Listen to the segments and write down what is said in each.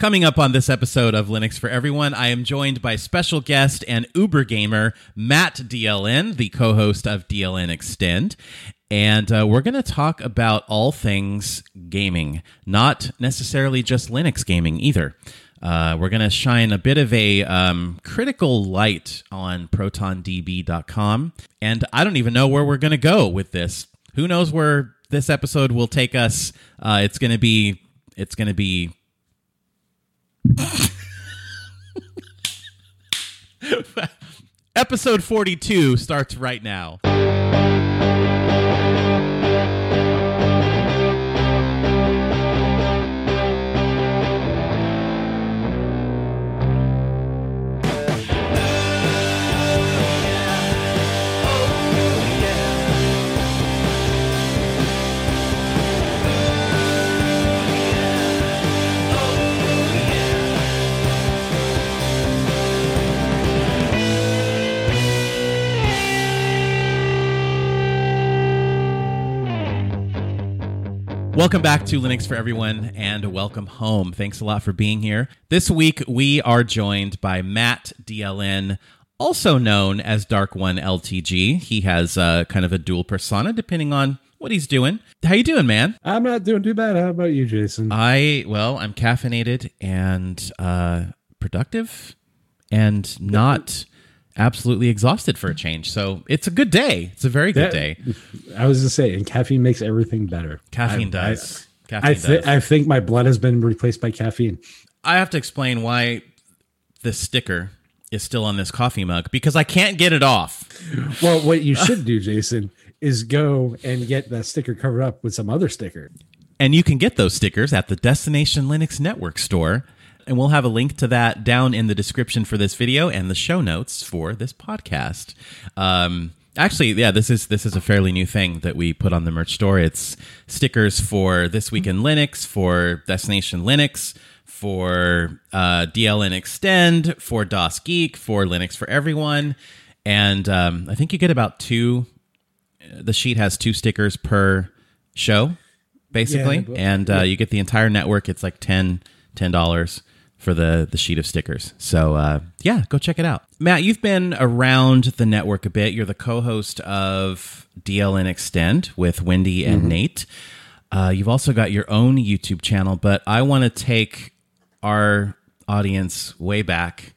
Coming up on this episode of Linux for Everyone, I am joined by special guest and Uber gamer Matt DLN, the co host of DLN Extend. And uh, we're going to talk about all things gaming, not necessarily just Linux gaming either. Uh, we're going to shine a bit of a um, critical light on ProtonDB.com. And I don't even know where we're going to go with this. Who knows where this episode will take us? Uh, it's going to be. It's going to be Episode 42 starts right now. Welcome back to Linux for Everyone and welcome home. Thanks a lot for being here. This week we are joined by Matt DLN, also known as Dark One LTG. He has uh, kind of a dual persona depending on what he's doing. How you doing, man? I'm not doing too bad. How about you, Jason? I well, I'm caffeinated and uh, productive and not absolutely exhausted for a change. So it's a good day. It's a very good That- day. I was just saying, caffeine makes everything better. Caffeine I- does. I, Caffeine I, thi- does. I think my blood has been replaced by caffeine. I have to explain why this sticker is still on this coffee mug because I can't get it off. Well, what you should do, Jason, is go and get that sticker covered up with some other sticker. And you can get those stickers at the Destination Linux Network store. And we'll have a link to that down in the description for this video and the show notes for this podcast. Um, actually, yeah, this is this is a fairly new thing that we put on the merch store. It's stickers for this week in Linux, for Destination Linux, for uh, DLN Extend, for DOS Geek, for Linux for Everyone, and um, I think you get about two. The sheet has two stickers per show, basically, Yeah, and uh, you get the entire network. It's like 10 dollars for the the sheet of stickers. So uh, yeah, go check it out. Matt, you've been around the network a bit. You're the co-host of DLN Extend with Wendy and Nate. Uh, you've also got your own YouTube channel, but I want to take our audience way back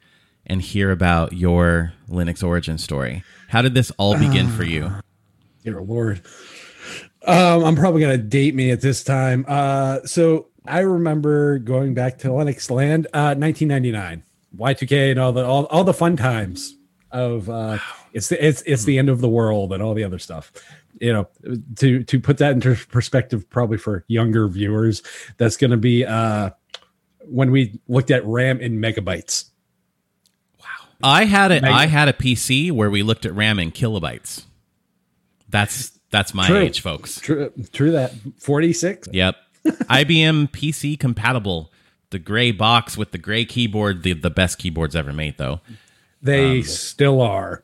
and hear about your Linux origin story. How did this all begin for you? Dear Lord. Um, I'm probably gonna date me at this time. Uh, so I remember going back to Linux Land, uh, 1999, Y2K, and all the all, all the fun times of uh, it's the, it's it's the end of the world and all the other stuff. You know, to to put that into perspective, probably for younger viewers, that's going to be uh, when we looked at RAM in megabytes. Wow, I had a Meg- I had a PC where we looked at RAM in kilobytes. That's that's my True. age, folks. True, true that 46. Yep. IBM PC compatible. The gray box with the gray keyboard, the, the best keyboards ever made, though. They still are.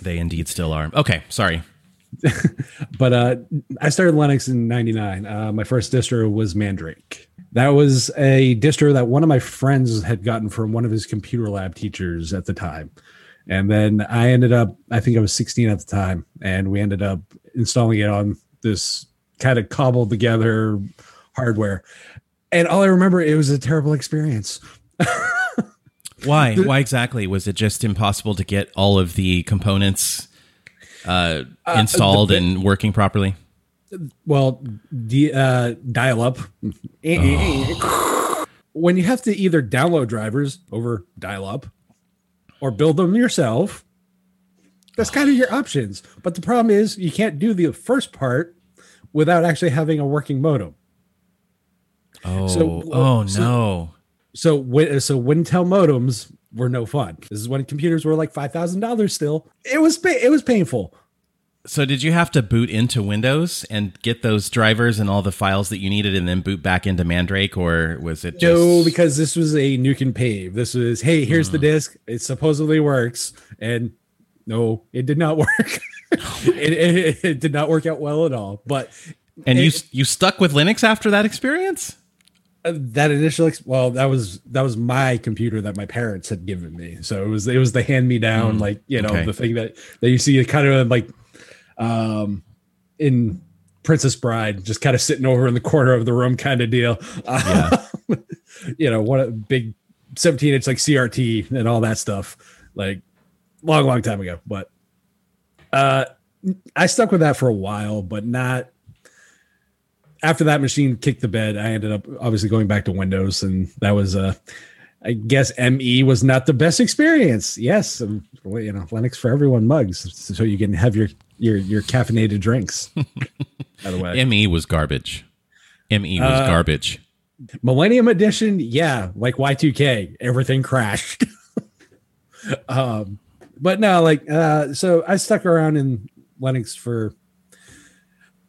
They indeed still are. Okay, sorry. but uh, I started Linux in '99. Uh, my first distro was Mandrake. That was a distro that one of my friends had gotten from one of his computer lab teachers at the time. And then I ended up, I think I was 16 at the time, and we ended up installing it on this kind of cobbled together hardware. And all I remember, it was a terrible experience. Why? Why exactly? Was it just impossible to get all of the components uh, uh installed and working properly? Well, the uh, dial up. Eh, eh, eh, when you have to either download drivers over dial up or build them yourself, that's kind of your options. But the problem is you can't do the first part without actually having a working modem. Oh, So- oh so- no. So when so Wintel modems were no fun. This is when computers were like five thousand dollars still. It was it was painful. So did you have to boot into Windows and get those drivers and all the files that you needed and then boot back into Mandrake or was it just No, because this was a nuke and pave. This was, hey, here's Hmm. the disk. It supposedly works. And no, it did not work. it, it, it did not work out well at all. But And you you stuck with Linux after that experience? Uh, that initial ex- well that was that was my computer that my parents had given me. So it was it was the hand me down Mm, like you know okay. the thing that that you see kind of like um in princess bride just kind of sitting over in the corner of the room kind of deal. Uh, you know what a big 17 inch like crt and all that stuff like long long time ago but uh i stuck with that for a while but not after that machine kicked the bed, I ended up obviously going back to Windows, and that was uh I guess ME was not the best experience. Yes, um, you know Linux for everyone mugs, so you can have your your your caffeinated drinks. By the way, Me was garbage. Me was Uh, garbage. Millennium Edition, yeah, like Y2K, everything crashed. um, but no, like, uh, so I stuck around in Linux for.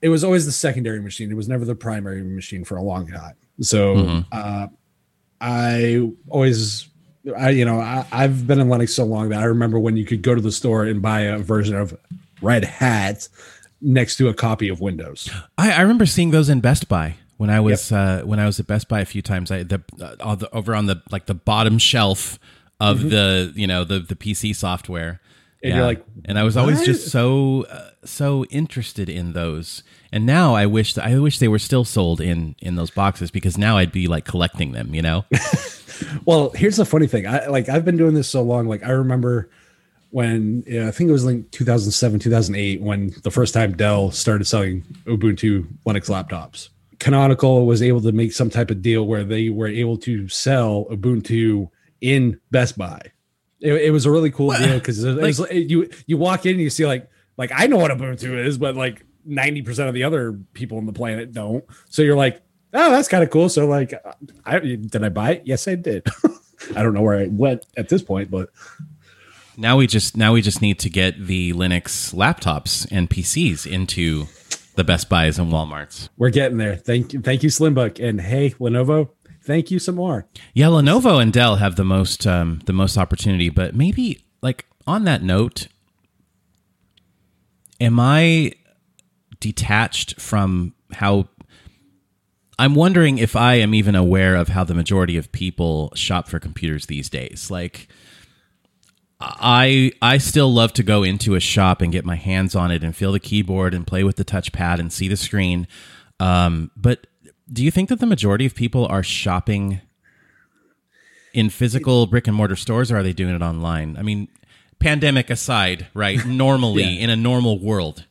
It was always the secondary machine. It was never the primary machine for a long time. So, Mhm. uh, I always, I you know, I, I've been in Linux so long that I remember when you could go to the store and buy a version of Red Hat next to a copy of Windows. I, I remember seeing those in Best Buy when I was uh, when I was at Best Buy a few times. I the, uh, all the over on the like the bottom shelf of the you know the the PC software. And you're like, and I was always "What?" just so uh, so interested in those. And now I wish I wish they were still sold in in those boxes because now I'd be like collecting them. You know. Well, here's the funny thing. I like I've been doing this so long. Like I remember when yeah, I think it was like 2007, 2008 when the first time Dell started selling Ubuntu Linux laptops. Canonical was able to make some type of deal where they were able to sell Ubuntu in Best Buy. It, it was a really cool deal because it, was you you walk in and you see like like I know what Ubuntu is, but like 90% of the other people on the planet don't. So you're like, oh, that's kind of cool. So like, I did I buy it? Yes, I did. I don't know where I went at this point, but Now we just now we just need to get the Linux laptops and PCs into the Best Buys and WalMarts. we're getting there. Thank you, thank you, Slimbook, and hey, Lenovo, thank you some more. Yeah, Lenovo and Dell have the most um, the most opportunity, but maybe like on that note, am I detached from how I'm wondering if I am even aware of how the majority of people shop for computers these days. Like I I still love to go into a shop and get my hands on it and feel the keyboard and play with the touchpad and see the screen. Um, but do you think that the majority of people are shopping in physical brick and mortar stores or are they doing it online? I mean, pandemic aside, right? Normally Yeah. in a normal world.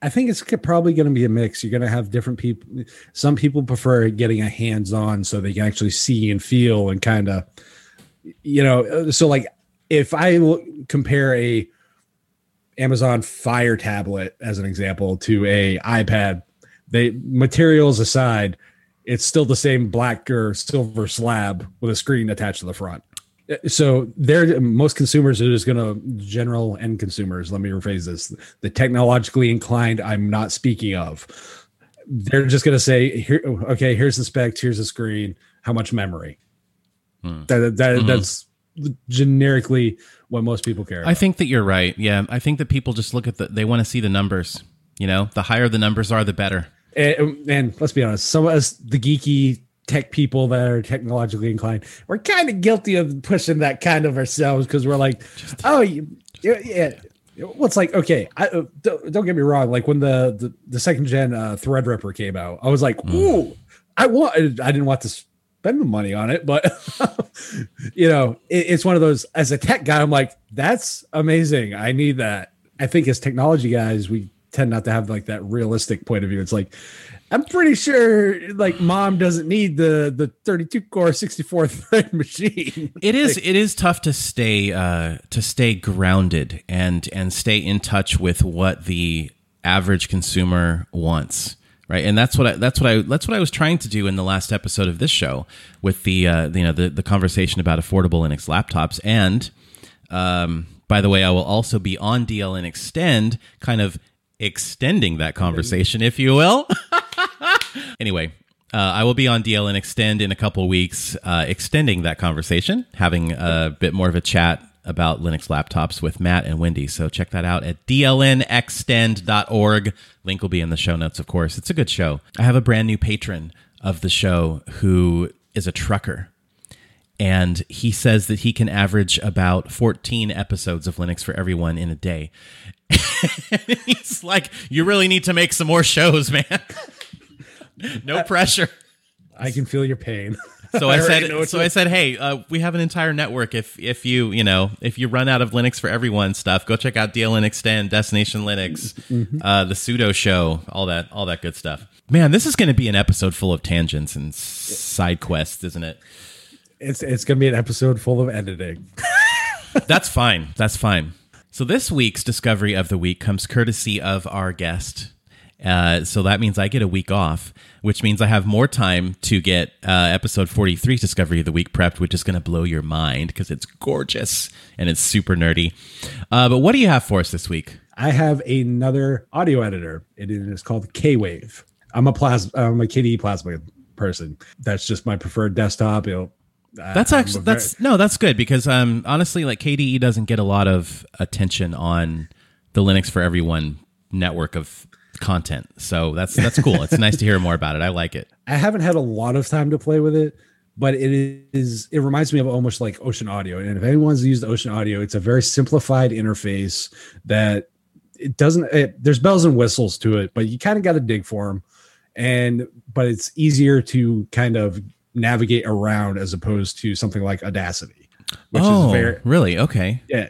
I think it's probably going to be a mix. You're going to have different people. Some people prefer getting a hands on so they can actually see and feel and kind of, you know, uh, so like if I compare a Amazon Fire tablet as an example to a iPad, they materials aside, it's still the same black or silver slab with a screen attached to the front. Uh, so they're most consumers are just going to general end consumers. Let me rephrase this: the technologically inclined. I'm not speaking of. They're just going to say, "Here, okay, here's the specs. Here's the screen. How much memory?" Hmm. That, that hmm. that's generically what most people care. About. I think that you're right. Yeah, I think that people just look at the they want to see the numbers. You know, the higher the numbers are, the better. And, and let's be honest, some of us, the geeky tech people that are technologically inclined, we're kind of guilty of pushing that kind of ourselves because we're like, oh, you, yeah, yeah. Well, it's like okay, I, uh, don't, don't get me wrong. Like when the the, the second gen uh, Threadripper came out, I was like, ooh, I want. I didn't want to spend the money on it, but you know, it, it's one of those. As a tech guy, I'm like, that's amazing. I need that. I think as technology guys, we tend not to have like that realistic point of view. It's like, I'm pretty sure like mom doesn't need the the 32 core 64 thread machine. It is it is tough to stay uh, to stay grounded and and stay in touch with what the average consumer wants, right? And that's what I, that's what I that's what I was trying to do in the last episode of this show with the uh, you know the the conversation about affordable Linux laptops. And um, by the way, I will also be on DLN Extend, kind of extending that conversation, if you will. Anyway, uh, I will be on DLN Extend in a couple weeks, uh, extending that conversation, having a bit more of a chat about Linux laptops with Matt and Wendy. So check that out at dlnextend.org. Link will be in the show notes, of course. It's a good show. I have a brand new patron of the show who is a trucker. And he says that he can average about 14 episodes of Linux for Everyone in a day. He's like, You really need to make some more shows, man. no pressure. I can feel your pain. So I, already said, so to- I said, hey, uh, we have an entire network. If if you you know if you run out of Linux for everyone stuff, go check out DLN Extend, Destination Linux, Mm-hmm. uh, the pseudo Show, all that all that good stuff. Man, this is going to be an episode full of tangents and side quests, isn't it? It's it's gonna be an episode full of editing. That's fine. That's fine. So this week's discovery of the week comes courtesy of our guest. Uh, so that means I get a week off, which means I have more time to get uh, episode 43 discovery of the week prepped, which is going to blow your mind because it's gorgeous and it's super nerdy. Uh, but what do you have for us this week? I have another audio editor. It is called K Wave. I'm a plasma. I'm a KDE plasma person. That's just my preferred desktop. It'll, That's I'm actually a very- that's no, that's good because um honestly, like KDE doesn't get a lot of attention on the Linux for Everyone network of content. So that's that's cool. it's nice to hear more about it. I like it. I haven't had a lot of time to play with it, but it is it reminds me of almost like Ocean Audio. And if anyone's used Ocean Audio, it's a very simplified interface that it doesn't it, there's bells and whistles to it, but you kind of got to dig for them. And but it's easier to kind of navigate around as opposed to something like Audacity, which oh, is very really? Okay. yeah.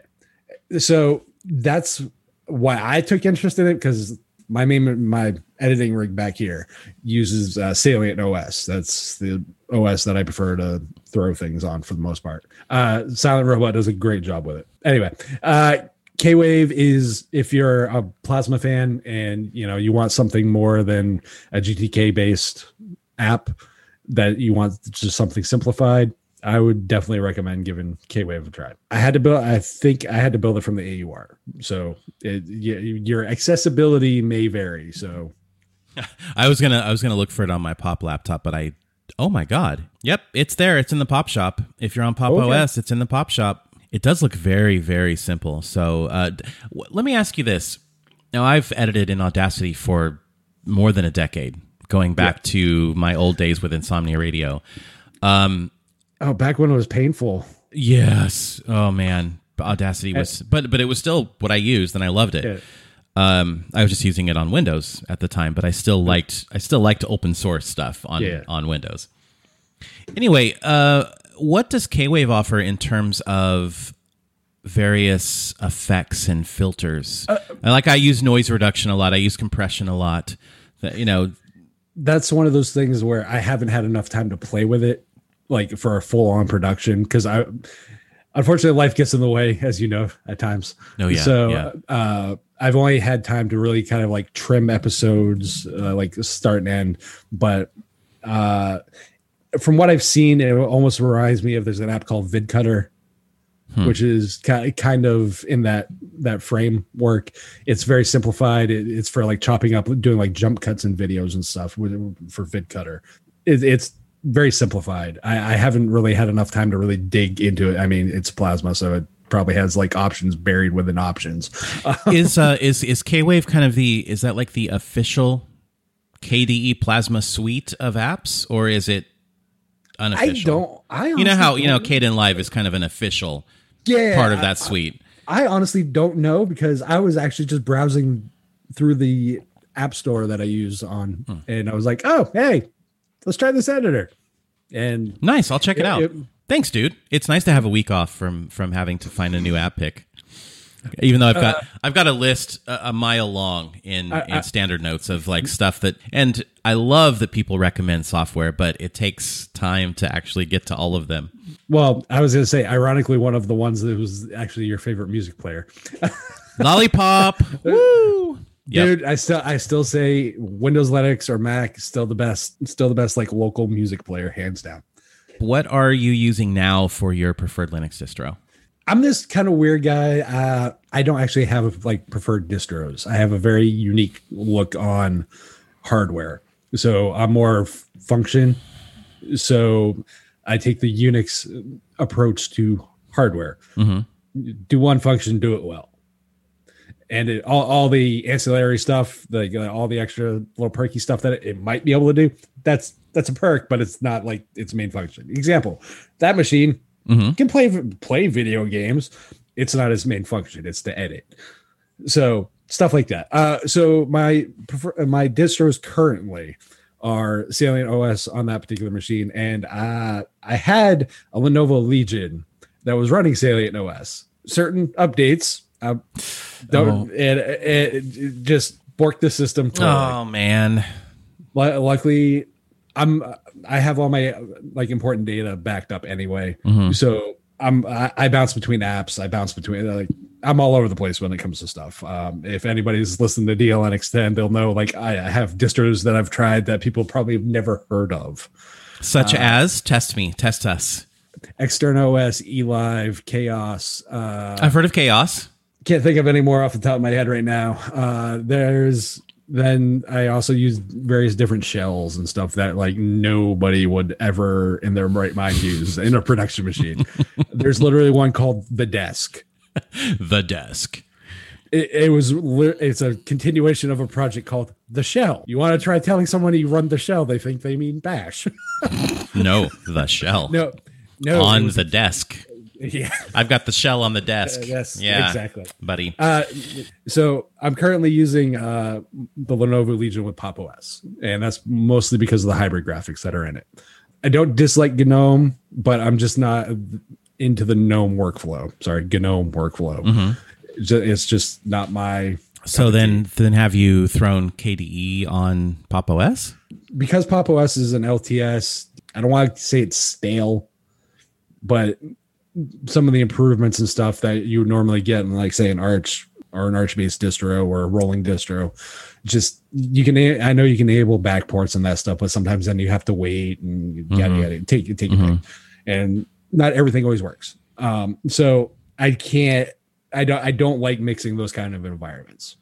So that's why I took interest in it because my main my editing rig back here uses uh, Salient OS. That's the OS that I prefer to throw things on for the most part. Uh, Silent Robot does a great job with it. Anyway, uh, K Wave is if you're a Plasma fan and you know you want something more than a GTK based app that you want just something simplified. I would definitely recommend giving K Wave a try. I had to build. I think I had to build it from the AUR, so it, your accessibility may vary. So I was gonna I was gonna look for it on my Pop laptop, but I oh my god, yep, it's there. It's in the Pop Shop. If you're on Pop Okay. OS, it's in the Pop Shop. It does look very very simple. So uh, w- let me ask you this. Now I've edited in Audacity for more than a decade, going back to my old days with Insomnia Radio. Um, oh, back when it was painful. yes. Oh man, Audacity was, but but it was still what I used, and I loved it. Yeah. Um, I was just using it on Windows at the time, but I still liked I still liked open source stuff on Yeah. on Windows. Anyway, uh, what does K-Wave offer in terms of various effects and filters? I like I use noise reduction a lot. I use compression a lot. You know, That's one of those things where I haven't had enough time to play with it, like for a full on production, because I. Unfortunately, life gets in the way, as you know, at times. Oh, yeah, So yeah. uh, I've only had time to really kind of like trim episodes, uh, like start and end. But uh, from what I've seen, it almost reminds me of there's an app called VidCutter, which is kind of in that that framework. It's very simplified. It, it's for like chopping up, doing like jump cuts and videos and stuff with, for VidCutter. It, it's very simplified. I, I haven't really had enough time to really dig into it. I mean, it's Plasma, so it probably has like options buried within options. is uh, is is K-Wave kind of the is that like the official KDE Plasma suite of apps, or is it unofficial? I don't. I You know how you know don't- Live is kind of an official yeah, part of that suite. I honestly don't know because I was actually just browsing through the app store that I use on, Hmm. and I was like, "Oh, hey, let's try this editor." And Nice, I'll check it It- out. it- Thanks, dude. It's nice to have a week off from from having to find a new app pick. Even though I've got uh, I've got a list a, a mile long in in standard notes of like stuff that and I love that people recommend software, but it takes time to actually get to all of them. well, I was going to say, ironically, one of the ones that was actually your favorite music player, Lollypop, woo! Yep. dude. I still, I still say Windows, Linux, or Mac still the best, still the best like local music player, hands down. What are you using now for your preferred Linux distro? I'm this kind of weird guy. Uh, I don't actually have like preferred distros. I have a very unique look on hardware. So I'm more function. So I take the Unix approach to hardware. Do one function, do it well. And it, all, all the ancillary stuff, like uh, all the extra little perky stuff that it, it might be able to do, that's that's a perk, but it's not like its main function. Example: that machine Mhm. can play play video games. It's not its main function. It's to edit. So stuff like that. Uh, so my prefer, uh, my distros currently are Salient OS on that particular machine, and uh, I had a Lenovo Legion that was running Salient OS. Certain updates, uh, don't it, it, it just borked the system. Totally. Oh man. Lu- Luckily, I'm I have all my like important data backed up anyway, Mhm. so I'm I, I bounce between apps. I bounce between like I'm all over the place when it comes to stuff. Um, if anybody's listened to DLN Extend, they'll know like I, I have distros that I've tried that people probably have never heard of. Such Uh, as test me, test us. Extern OS, eLive, KaOS. Uh, I've heard of KaOS. can't think of any more off the top of my head right now. Uh, there's then I also use various different shells and stuff that like nobody would ever in their right mind use in a production machine. there's literally one called the desk. The desk. It, it was it's a continuation of a project called the shell. You want to try telling someone you run the shell, they think they mean bash. No, the shell. no, no, on the desk. Yeah. I've got the shell on the desk. Uh, yes, yeah, exactly. buddy. Uh, so I'm currently using uh, the Lenovo Legion with Pop OS, and that's mostly because of the hybrid graphics that are in it. I don't dislike GNOME, but I'm just not into the GNOME workflow. Sorry, GNOME workflow. Mm-hmm. It's just not my So then, then have you thrown KDE on Pop OS? because Pop OS is an LTS. I don't want to say it's stale, but some of the improvements and stuff that you would normally get in like say an Arch or an Arch based distro or a rolling distro, just you can. I know you can enable backports and that stuff, but sometimes then you have to wait and yada Mhm. yada. Take take your Mhm. pick, and not everything always works. Um, so I can't. I don't. I don't like mixing those kind of environments.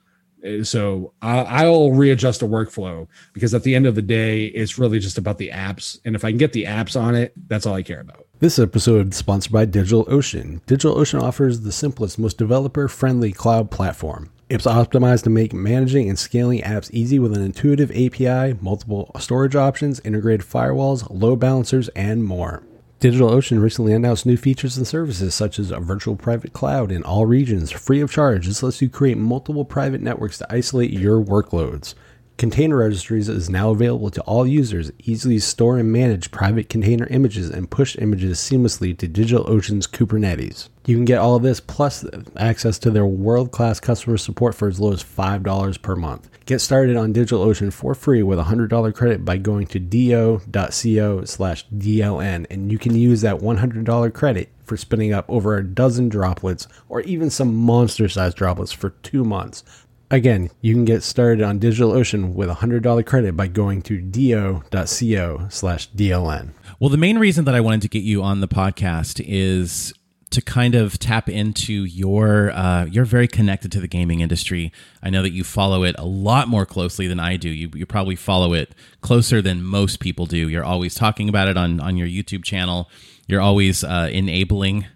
Uh, So I, I'll readjust the workflow because at the end of the day, it's really just about the apps. And if I can get the apps on it, that's all I care about. This episode is sponsored by DigitalOcean. DigitalOcean offers the simplest, most developer friendly cloud platform. It's optimized to make managing and scaling apps easy with an intuitive API, multiple storage options, integrated firewalls, load balancers, and more. DigitalOcean recently announced new features and services such as a virtual private cloud in all regions, free of charge. This lets you create multiple private networks to isolate your workloads. Container Registries is now available to all users. Easily store and manage private container images and push images seamlessly to DigitalOcean's Kubernetes. You can get all of this plus access to their world class customer support for as low as $5 per month. Get started on DigitalOcean for free with a $100 credit by going to do.co slash DLN, and you can use that $100 credit for spinning up over a dozen droplets or even some monster sized droplets for two months. Again, you can get started on DigitalOcean with a $100 credit by going to do.co slash DLN. Well, the main reason that I wanted to get you on the podcast is to kind of tap into your uh, you're very connected to the gaming industry. I know that you follow it a lot more closely than I do. You, you probably follow it closer than most people do. You're always talking about it on on your YouTube channel. You're always uh, enabling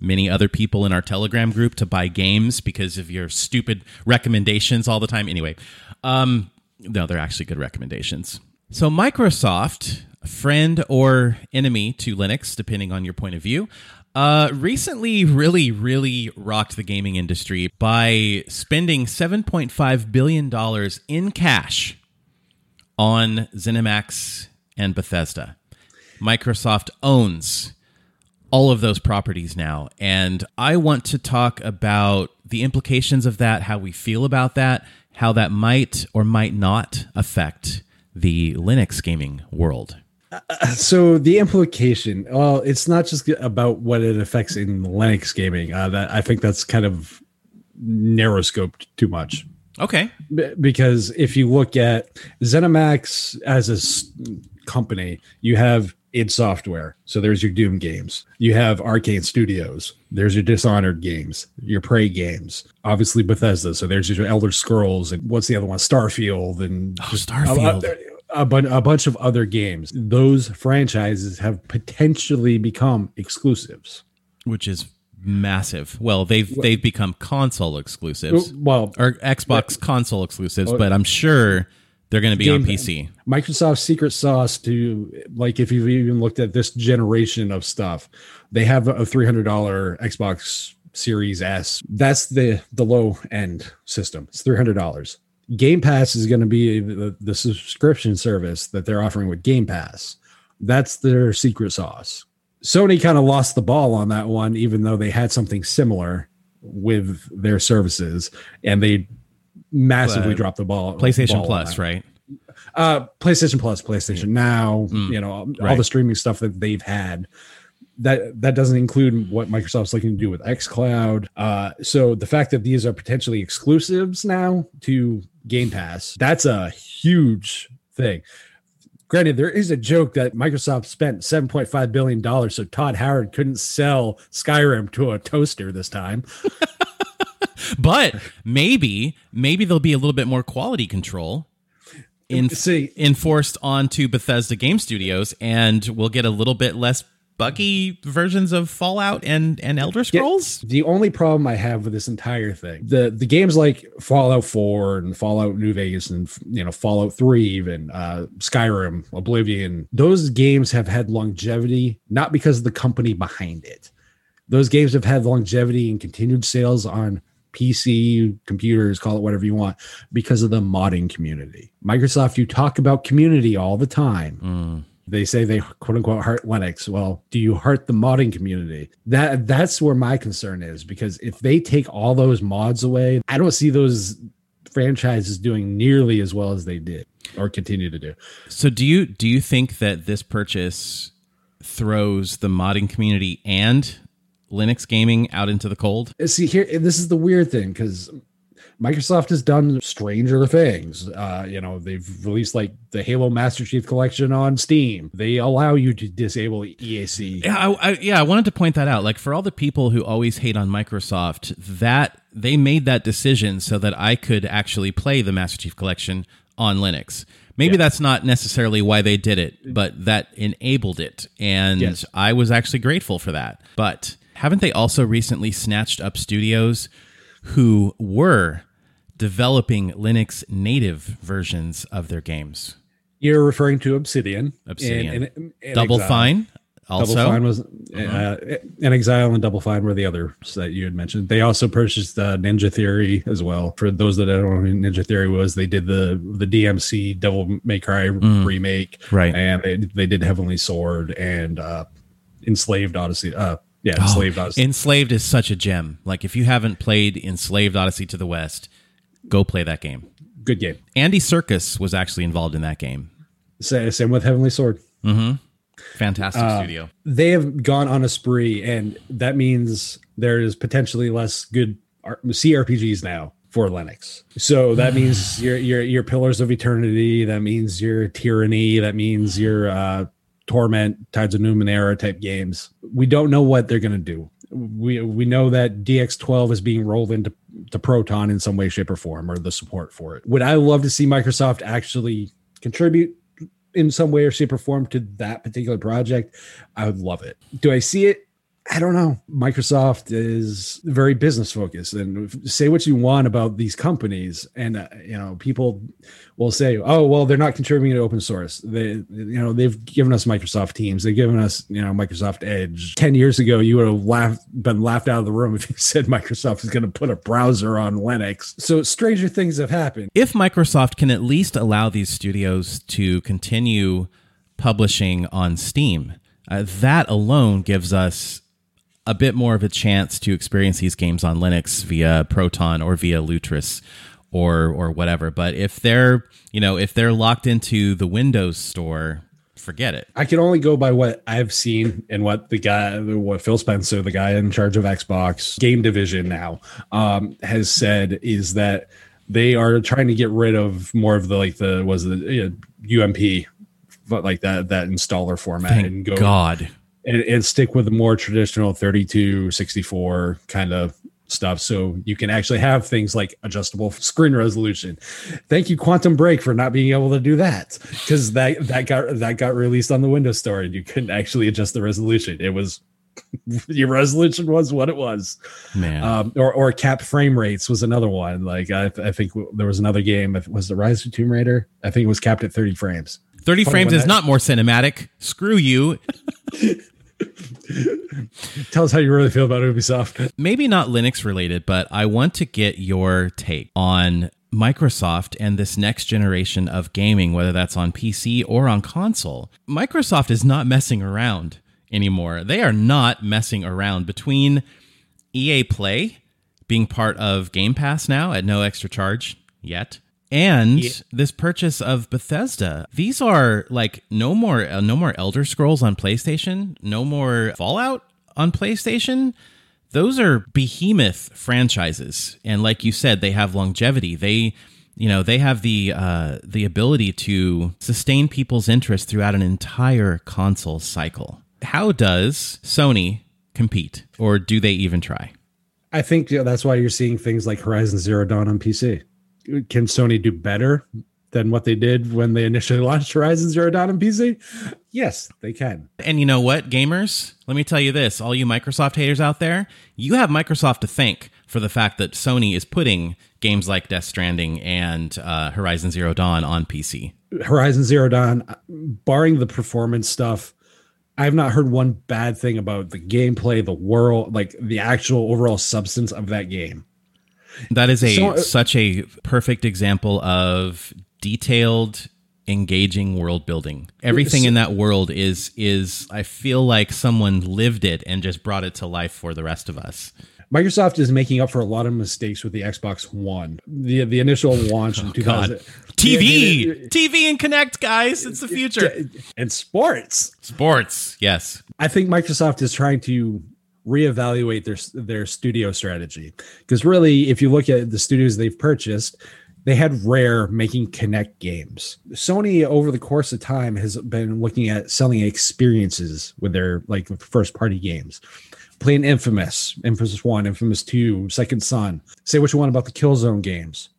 many other people in our Telegram group to buy games because of your stupid recommendations all the time. Anyway, um, no, they're actually good recommendations. So, Microsoft, friend or enemy to Linux, depending on your point of view, uh, recently really, really rocked the gaming industry by spending $7.5 billion in cash on ZeniMax and Bethesda. Microsoft owns all of those properties now. And I want to talk about the implications of that, how we feel about that, how that might or might not affect the Linux gaming world. So the implication, well, it's not just about what it affects in Linux gaming. Uh, that I think that's kind of narrow scoped too much. Okay. B- because if you look at ZeniMax as a s- company, you have id Software. So there's your Doom games. You have Arcane Studios. There's your Dishonored games, your Prey games. Obviously Bethesda. So there's your Elder Scrolls and what's the other one? Starfield and Oh, Starfield. A, a, a, a bunch of other games. Those franchises have potentially become exclusives. Which is massive. Well, they've they've become console exclusives Well, or Xbox console exclusives, but I'm sure They're going to be Game- on PC. Microsoft's secret sauce to like if you've even looked at this generation of stuff, they have a three hundred dollar Xbox Series S. That's the the low end system. It's three hundred dollars. Game Pass is going to be the, the subscription service that they're offering with Game Pass. That's their secret sauce. Sony kind of lost the ball on that one, even though they had something similar with their services, and they massively Uh, dropped the ball. PlayStation ball Plus, right? Uh, PlayStation Plus, PlayStation Now, Mm. you know, all Right. the streaming stuff that they've had. That that doesn't include what Microsoft's looking to do with XCloud. Uh, so the fact that these are potentially exclusives now to Game Pass, that's a huge thing. Granted, there is a joke that Microsoft spent seven point five billion dollars, so Todd Howard couldn't sell Skyrim to a toaster this time. But maybe, maybe there'll be a little bit more quality control in, See, enforced onto Bethesda Game Studios, and we'll get a little bit less buggy versions of Fallout and and Elder Scrolls. The only problem I have with this entire thing, the the games like Fallout 4 and Fallout New Vegas and you know Fallout 3, even uh, Skyrim, Oblivion, those games have had longevity not because of the company behind it. Those games have had longevity and continued sales on PC, computers, call it whatever you want, because of the modding community. Microsoft, you talk about community all the time Mm. they say they quote unquote heart Linux. Well, do you heart the modding community? That that's where my concern is because if they take all those mods away, I don't see those franchises doing nearly as well as they did or continue to do. So do you do you think that this purchase throws the modding community and Linux gaming out into the cold? See here, this is the weird thing because Microsoft has done stranger things. Uh, you know, they've released like the Halo Master Chief Collection on Steam. They allow you to disable EAC. Yeah, I, I, yeah, I wanted to point that out. Like for all the people who always hate on Microsoft, that they made that decision so that I could actually play the Master Chief Collection on Linux. Maybe that's not necessarily why they did it, but that enabled it, and Yes. I was actually grateful for that. But haven't they also recently snatched up studios who were developing Linux native versions of their games? You're referring to Obsidian. Obsidian. and- and- and Double Exile. Fine, also. Double Fine was uh, and Exile and Double Fine were the others that you had mentioned. They also purchased uh, Ninja Theory as well. For those that don't know Ninja Theory was, they did the the DMC Devil May Cry remake, Mm. Right. And they, they did Heavenly Sword and uh, Enslaved Odyssey. Uh, yeah, Oh, Enslaved Odyssey. Enslaved is such a gem. Like if you haven't played Enslaved Odyssey to the West, go play that game. Good game. Andy Serkis was actually involved in that game. Same with Heavenly Sword. Fantastic Uh, studio. they have gone on a spree, and that means there is potentially less good CRPGs now for Linux. So that means your your your Pillars of Eternity. That means your Tyranny. That means your uh, Torment, Tides of Numenera type games. We don't know what they're going to do. We we know that DX12 is being rolled into to Proton in some way, shape, or form, or the support for it. Would I love to see Microsoft actually contribute in some way or shape or form to that particular project, I would love it. Do I see it? I don't know. Microsoft is very business focused, and say what you want about these companies, and uh, you know people will say, "Oh, well, they're not contributing to open source." They, you know, they've given us Microsoft Teams, they've given us, you know, Microsoft Edge. Ten years ago, you would have laughed, been laughed out of the room if you said Microsoft is going to put a browser on Linux. So stranger things have happened. If Microsoft can at least allow these studios to continue publishing on Steam, uh, that alone gives us a bit more of a chance to experience these games on Linux via Proton or via Lutris or or whatever. But if they're you know if they're locked into the Windows store, forget it. I can only go by what I've seen and what the guy, what Phil Spencer, the guy in charge of Xbox game division now, um, has said is that they are trying to get rid of more of the like the was the uh, UWP, but like that that installer format Thank and go God. And, and stick with the more traditional 32 64 kind of stuff so you can actually have things like adjustable screen resolution thank you quantum break for not being able to do that because that that got that got released on the windows store and you couldn't actually adjust the resolution it was Your resolution was what it was. Man. Um, or or cap frame rates was another one. Like I, I think there was another game. It Was the Rise of Tomb Raider? I think it was capped at 30 frames. 30 funny frames is that- not more cinematic. Screw you. Tell us how you really feel about Ubisoft. maybe not Linux related, but I want to get your take on Microsoft and this next generation of gaming, whether that's on PC or on console. Microsoft is not messing around anymore. They are not messing around between EA Play being part of Game Pass now at no extra charge yet. And this purchase of Bethesda, these are like no more, uh, no more Elder Scrolls on PlayStation, no more Fallout on PlayStation. Those are behemoth franchises. And like you said they have longevity. They you know they have the uh, the ability to sustain people's interest throughout an entire console cycle. How does sony compete? Or do they even try? I think yeah, that's why you're seeing things like Horizon Zero Dawn on PC. Can Sony do better than what they did when they initially launched Horizon Zero Dawn on PC? Yes, they can. and you know what gamers let me tell you this all you microsoft haters out there you have microsoft to thank for the fact that sony is putting games like death stranding and uh, horizon zero dawn on pc Horizon Zero Dawn, barring the performance stuff, I've not heard one bad thing about the gameplay, the world, like the actual overall substance of that game. That is a So, uh, such a perfect example of detailed engaging world building. Everything in that world is is I feel like someone lived it and just brought it to life for the rest of us. Microsoft is making up for a lot of mistakes with the Xbox One. The the initial launch in 2000 God. TV, TV and Kinect guys, it's the future. and sports. Sports. Yes. I think Microsoft is trying to reevaluate their their studio strategy because really, if you look at the studios they've purchased, they had Rare making Kinect games. Sony, over the course of time, has been looking at selling experiences with their like first party games. Playing Infamous, Infamous One, Infamous Two, Second Son. Say what you want about the Killzone games.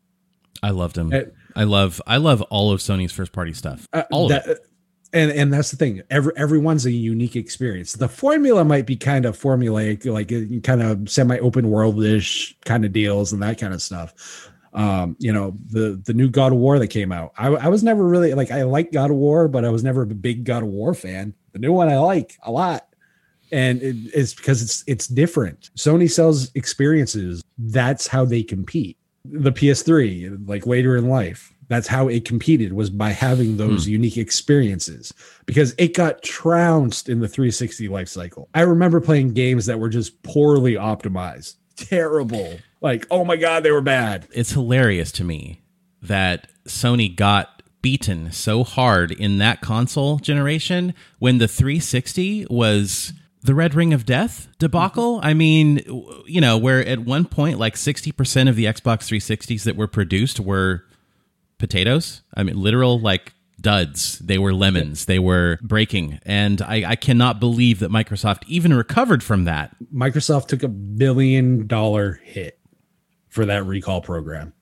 I loved them. Uh, I love I love all of Sony's first party stuff. Uh, all of that- it. And and that's the thing. Every everyone's a unique experience. The formula might be kind of formulaic, like uh, kind of semi open world-ish kind of deals and that kind of stuff. Um, you know, the the new God of War that came out. I, I was never really like I like God of War, but I was never a big God of War fan. The new one I like a lot. And it, it's because it's it's different. Sony sells experiences. That's how they compete. The PS3, like later in life, that's how it competed was by having those hmm. unique experiences because it got trounced in the 360 life cycle. I remember playing games that were just poorly optimized, terrible. Like, oh my god, they were bad. it's hilarious to me that Sony got beaten so hard in that console generation when the 360 was the Red Ring of Death debacle. Mm-hmm. I mean, you know, where at one point like 60% of the Xbox 360s that were produced were potatoes. I mean, literal like duds. They were lemons. They were breaking. And I, I cannot believe that Microsoft even recovered from that. Microsoft took a billion dollar hit for that recall program.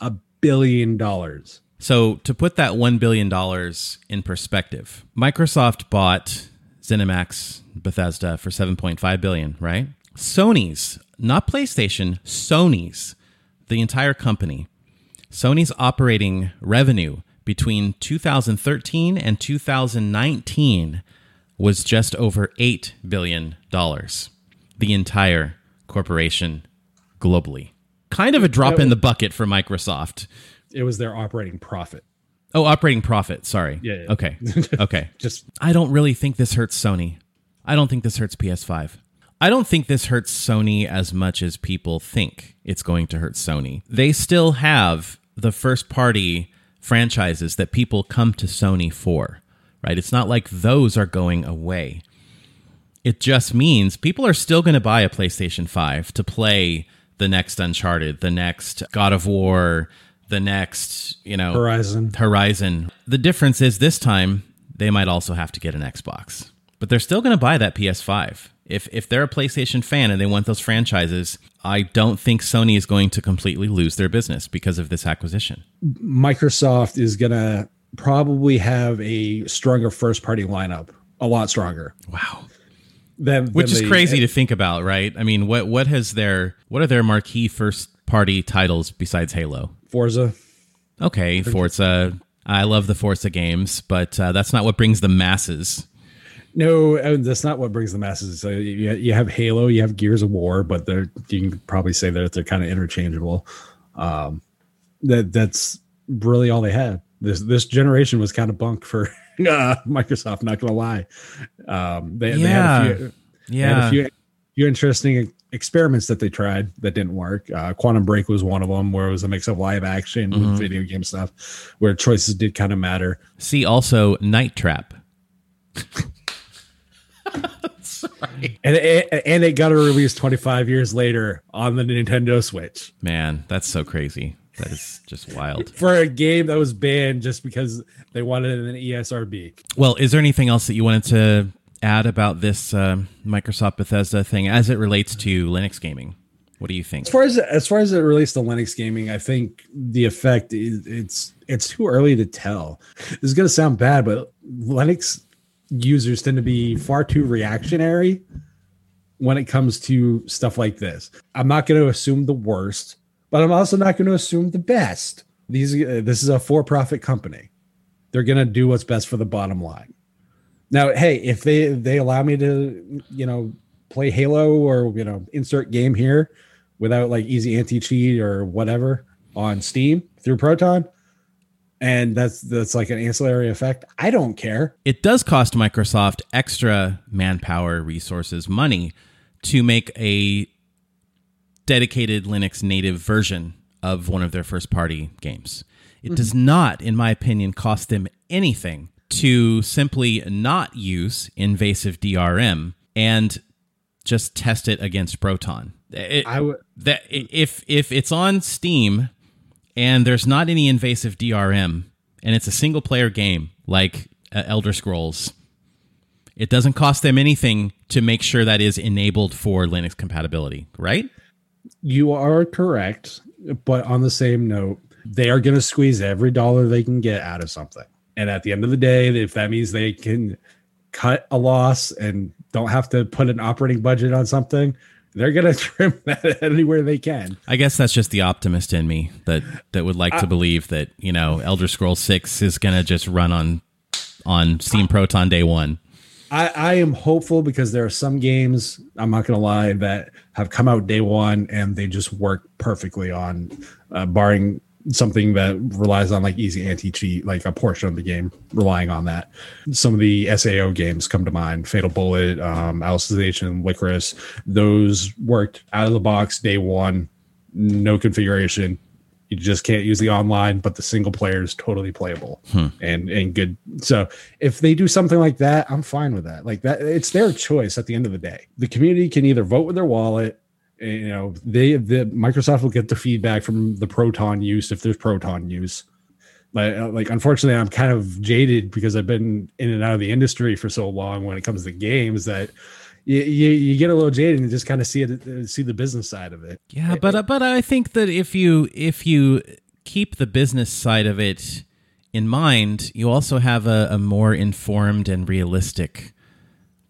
A billion dollars. So to put that one billion dollars in perspective, Microsoft bought ZeniMax Bethesda for seven point five billion, right? Sony's, not PlayStation, Sony's, the entire company, Sony's operating revenue between 2013 and 2019 was just over eight billion dollars. The entire corporation globally. Kind of a drop in the bucket for Microsoft. It was their operating profit. Oh, operating profit. Sorry. Yeah, yeah. Okay. Okay. Just I don't really think this hurts Sony. I don't think this hurts PS5. I don't think this hurts Sony as much as people think it's going to hurt Sony. They still have the first party franchises that people come to Sony for, right? It's not like those are going away. It just means people are still going to buy a PlayStation 5 to play the next Uncharted, the next God of War, the next, you know, Horizon. Horizon. The difference is this time they might also have to get an Xbox, but they're still going to buy that PS5. If if they're a PlayStation fan and they want those franchises, I don't think Sony is going to completely lose their business because of this acquisition. Microsoft is gonna probably have a stronger first party lineup, a lot stronger. Wow. than Which than is the- crazy to think about, right? I mean, what what has their what are their marquee first party titles besides Halo? Forza. Okay, Forza. I love the Forza games, but uh, that's not what brings the masses. No, and that's not what brings the masses. So you, you have Halo, you have Gears of War, but they're you can probably say that they're kind of interchangeable. Um, that that's really all they had. This this generation was kind of bunk for uh, Microsoft. Not gonna lie. Um, they, they had a few, they had Yeah, a few, few interesting experiments that they tried that didn't work. Uh, Quantum Break was one of them, where it was a mix of live action Mm-hmm. video game stuff, where choices did kind of matter. See also Night Trap. And it, and it got a release 25 years later on the Nintendo Switch Man, that's so crazy. That is just wild. for a game that was banned just because they wanted an ESRB. Well, is there anything else that you wanted to add about this uh, Microsoft Bethesda thing as it relates to Linux gaming? What do you think? As far as as far as it relates to Linux gaming, I think the effect is it's it's too early to tell. This is going to sound bad, but Linux users tend to be far too reactionary when it comes to stuff like this. I'm not going to assume the worst, but I'm also not going to assume the best. These uh, this is a for-profit company. They're going to do what's best for the bottom line. Now, hey, if they they allow me to, you know, play Halo or you know, insert game here without like easy anti-cheat or whatever on Steam through Proton, and that's that's like an ancillary effect. I don't care. It does cost Microsoft extra manpower, resources, money to make a dedicated Linux native version of one of their first party games. It does mm-hmm. not, in my opinion, cost them anything to simply not use invasive DRM and just test it against Proton. It- I would that if if it's on Steam and there's not any invasive DRM and it's a single player game like uh, Elder Scrolls, it doesn't cost them anything to make sure that is enabled for Linux compatibility, right? You are correct, but on the same note, they are going to squeeze every dollar they can get out of something. And at the end of the day, if that means they can cut a loss and don't have to put an operating budget on something, they're going to trim that anywhere they can. I guess that's just the optimist in me that that would like to believe that you know Elder Scrolls Six is gonna just run on on Steam Proton day one. I, I am hopeful because there are some games, I'm not going to lie, that have come out day one and they just work perfectly on, uh, barring something that relies on like easy anti cheat, like a portion of the game relying on that. Some of the SAO games come to mind Fatal Bullet, um, Alicization, Lycoris. Those worked out of the box day one, no configuration. You just can't use the online, but the single player is totally playable and and good. So if they do something like that, I'm fine with that. Like that, it's their choice at the end of the day. The community can either vote with their wallet. You know, they the Microsoft will get the feedback from the Proton use if there's Proton use. But uh, like, unfortunately, I'm kind of jaded because I've been in and out of the industry for so long when it comes to games that you, you, you get a little jaded and just kind of see it, see the business side of it. Yeah, but uh, but I think that if you if you keep the business side of it in mind, you also have a, a more informed and realistic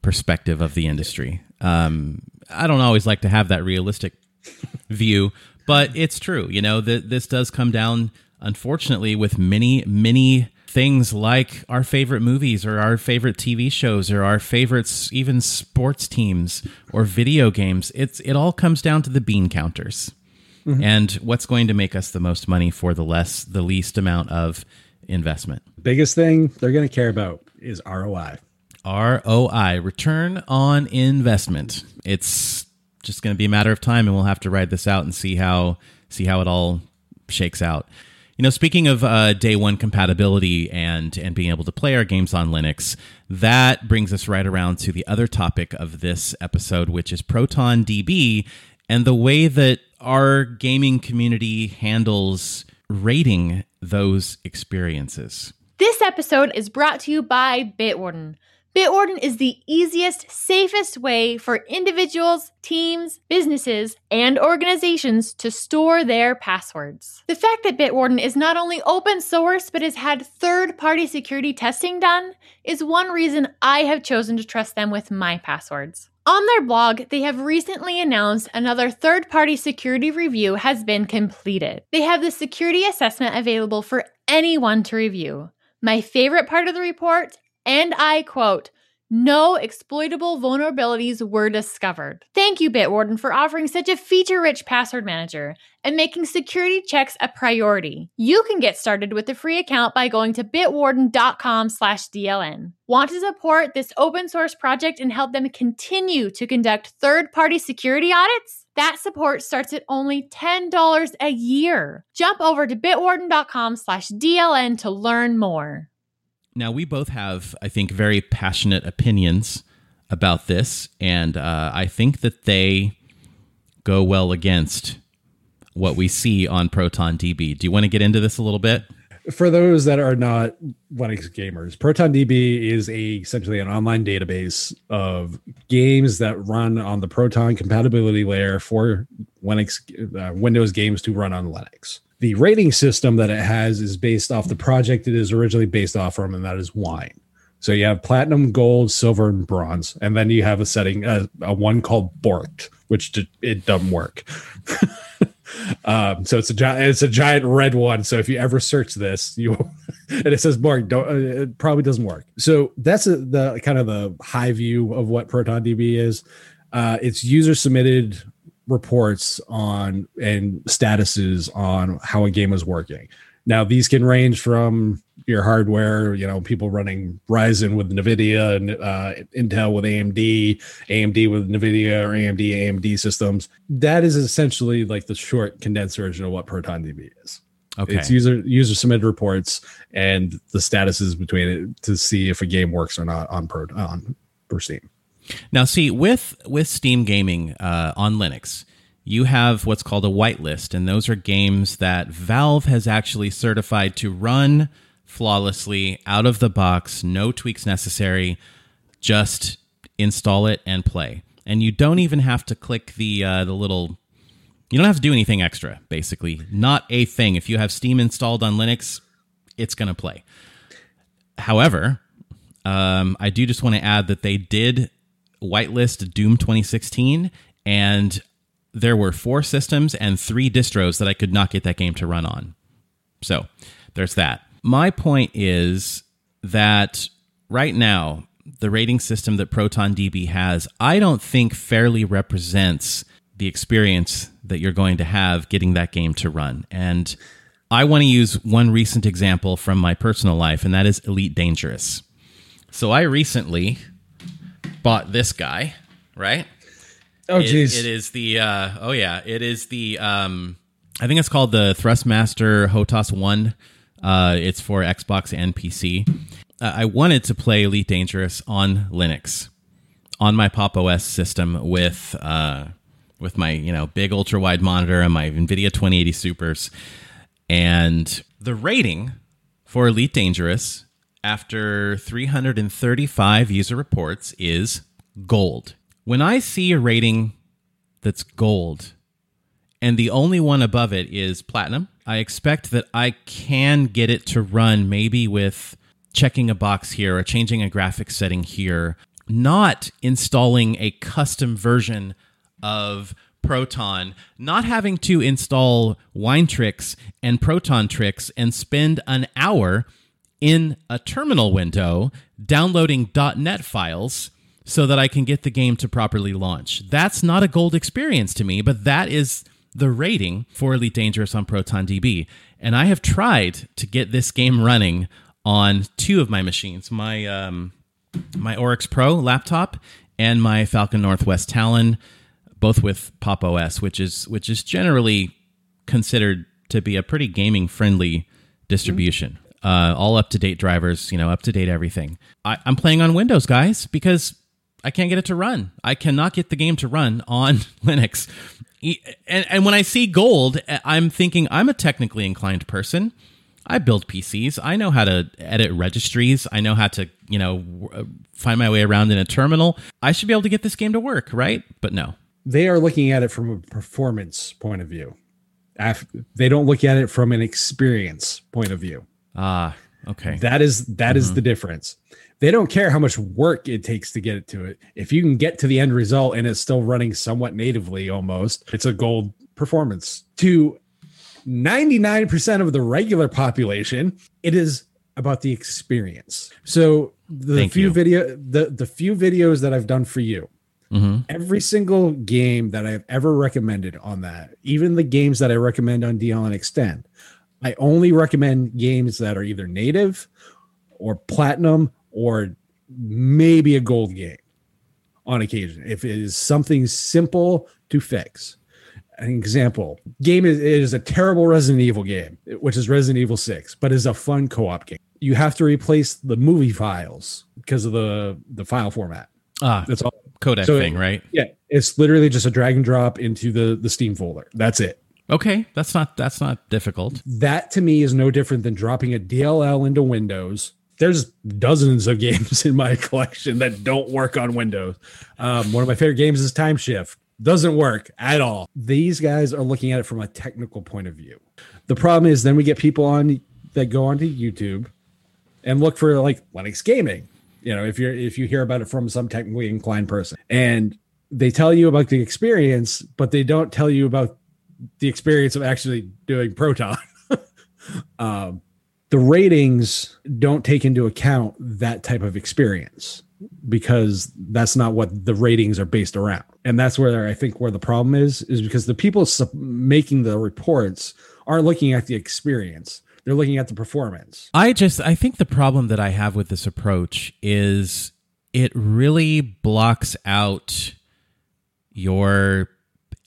perspective of the industry. Um, I don't always like to have that realistic view, but it's true. You know, that this does come down, unfortunately, with many many things like our favorite movies or our favorite TV shows or our favorites even sports teams or video games it's it all comes down to the bean counters mm-hmm. and what's going to make us the most money for the less the least amount of investment Biggest thing they're going to care about is ROI. ROI return on investment it's just going to be a matter of time and we'll have to ride this out and see how see how it all shakes out you know, speaking of uh, day one compatibility and and being able to play our games on Linux, that brings us right around to the other topic of this episode, which is Proton DB and the way that our gaming community handles rating those experiences. This episode is brought to you by Bitwarden. Bitwarden is the easiest, safest way for individuals, teams, businesses, and organizations to store their passwords. The fact that Bitwarden is not only open source but has had third party security testing done is one reason I have chosen to trust them with my passwords. On their blog, they have recently announced another third party security review has been completed. They have the security assessment available for anyone to review. My favorite part of the report, and I quote, no exploitable vulnerabilities were discovered. Thank you, Bitwarden, for offering such a feature rich password manager and making security checks a priority. You can get started with a free account by going to bitwarden.com slash DLN. Want to support this open source project and help them continue to conduct third party security audits? That support starts at only $10 a year. Jump over to bitwarden.com slash DLN to learn more. Now, we both have, I think, very passionate opinions about this, and uh, I think that they go well against what we see on Proton DB. Do you want to get into this a little bit? For those that are not Linux gamers, ProtonDB is a essentially an online database of games that run on the Proton compatibility layer for Linux uh, Windows games to run on Linux the rating system that it has is based off the project it is originally based off from, and that is wine. So you have platinum, gold, silver, and bronze, and then you have a setting, a, a one called Borked, which it doesn't work. um, so it's a it's a giant red one. So if you ever search this, you and it says Borked, uh, it probably doesn't work. So that's a, the kind of the high view of what ProtonDB is. Uh, it's user submitted reports on and statuses on how a game is working. Now, these can range from your hardware, you know, people running Ryzen with NVIDIA and uh, Intel with AMD, AMD with NVIDIA or AMD, AMD systems. That is essentially like the short condensed version of what ProtonDB is. Okay. It's user user submitted reports and the statuses between it to see if a game works or not on Pro on per Steam. Now, see with with Steam Gaming uh, on Linux, you have what's called a whitelist, and those are games that Valve has actually certified to run flawlessly out of the box, no tweaks necessary. Just install it and play, and you don't even have to click the uh, the little. You don't have to do anything extra. Basically, not a thing. If you have Steam installed on Linux, it's going to play. However, um, I do just want to add that they did whitelist Doom 2016, and there were four systems and three distros that I could not get that game to run on. So there's that. My point is that right now, the rating system that ProtonDB has, I don't think fairly represents the experience that you're going to have getting that game to run. And I want to use one recent example from my personal life, and that is Elite Dangerous. So I recently bought this guy, right? Oh, jeez. It, it is the uh, oh yeah, it is the um, I think it's called the Thrustmaster HOTAS One. Uh, it's for Xbox and PC. Uh, I wanted to play Elite Dangerous on Linux, on my Pop OS system with uh, with my you know big ultra wide monitor and my NVIDIA 2080 Supers, and the rating for Elite Dangerous after 335 user reports is gold. When I see a rating that's gold and the only one above it is platinum, I expect that I can get it to run maybe with checking a box here or changing a graphics setting here, not installing a custom version of Proton, not having to install Wine Tricks and Proton Tricks and spend an hour in a terminal window downloading .NET files so that I can get the game to properly launch. That's not a gold experience to me, but that is the rating for Elite Dangerous on ProtonDB. And I have tried to get this game running on two of my machines, my um, my Oryx Pro laptop and my Falcon Northwest Talon, both with Pop OS, which is which is generally considered to be a pretty gaming friendly distribution uh, all up to date drivers, you know, up to date everything. I, I'm playing on Windows, guys, because I can't get it to run. I cannot get the game to run on Linux. And, and when I see gold, I'm thinking I'm a technically inclined person. I build PCs. I know how to edit registries. I know how to, you know, uh, find my way around in a terminal. I should be able to get this game to work, right? But no. They are looking at it from a performance point of view. They don't look at it from an experience point of view. Ah, Okay. That is that is the difference. They don't care how much work it takes to get it to it. If you can get to the end result and it's still running somewhat natively almost, it's a gold performance. To 99% of the regular population, it is about the experience. So the Thank few you. video the the few videos that I've done for you, Mhm. every single game that I've ever recommended on that, even the games that I recommend on DLN Extend, I only recommend games that are either native or platinum or maybe a gold game on occasion. If it is something simple to fix. An example game is, it is a terrible Resident Evil game, which is Resident Evil 6, but is a fun co op game. You have to replace the movie files because of the, the file format. Ah, That's all. codec so- thing, right? Yeah, it's literally just a drag and drop into the the Steam folder. That's it. Okay, that's not that's not difficult. That to me is no different than dropping a DLL into Windows. There's dozens of games in my collection that don't work on Windows. Um, one of my favorite games is Time Shift. Doesn't work at all. These guys are looking at it from a technical point of view. The problem is then we get people on that go onto YouTube and look for like Linux gaming. You know, if you're if you hear about it from some technically inclined person, and they tell you about the experience, but they don't tell you about the experience of actually doing Proton. um, the ratings don't take into account that type of experience because that's not what the ratings are based around. And that's where i think where the problem is is because the people sub- making the reports aren't looking at the experience. They're looking at the performance. I just I think the problem that I have with this approach is it really blocks out your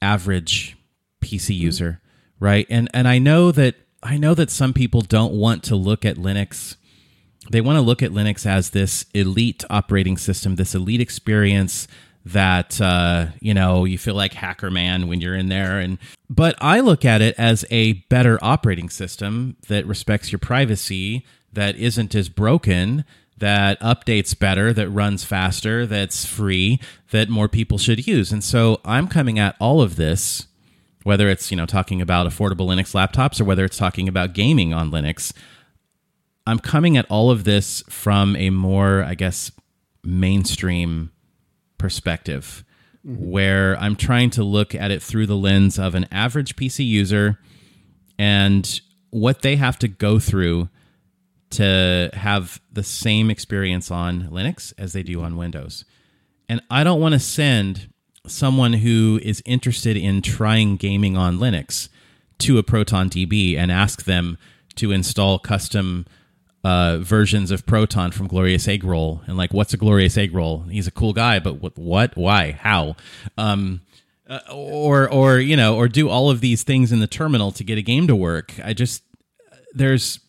average PC user, right? And and I know that I know that some people don't want to look at Linux. They want to look at Linux as this elite operating system, this elite experience that uh, you know you feel like hacker man when you're in there. And but i look at it as a better operating system that respects your privacy that isn't as broken that updates better that runs faster that's free that more people should use. And so i'm coming at all of this whether it's you know talking about affordable linux laptops or whether it's talking about gaming on linux i'm coming at all of this from a more i guess mainstream perspective mm-hmm. where I'm trying to look at it through the lens of an average PC user and what they have to go through to have the same experience on Linux as they do on Windows. And I don't want to send someone who is interested in trying gaming on Linux to a Proton DB and ask them to install custom uh, versions of Proton from Glorious Eggroll and like, what's a Glorious Eggroll? He's a cool guy, but what, what, why, how? Um, uh, or, or you know, or do all of these things in the terminal to get a game to work. I just there's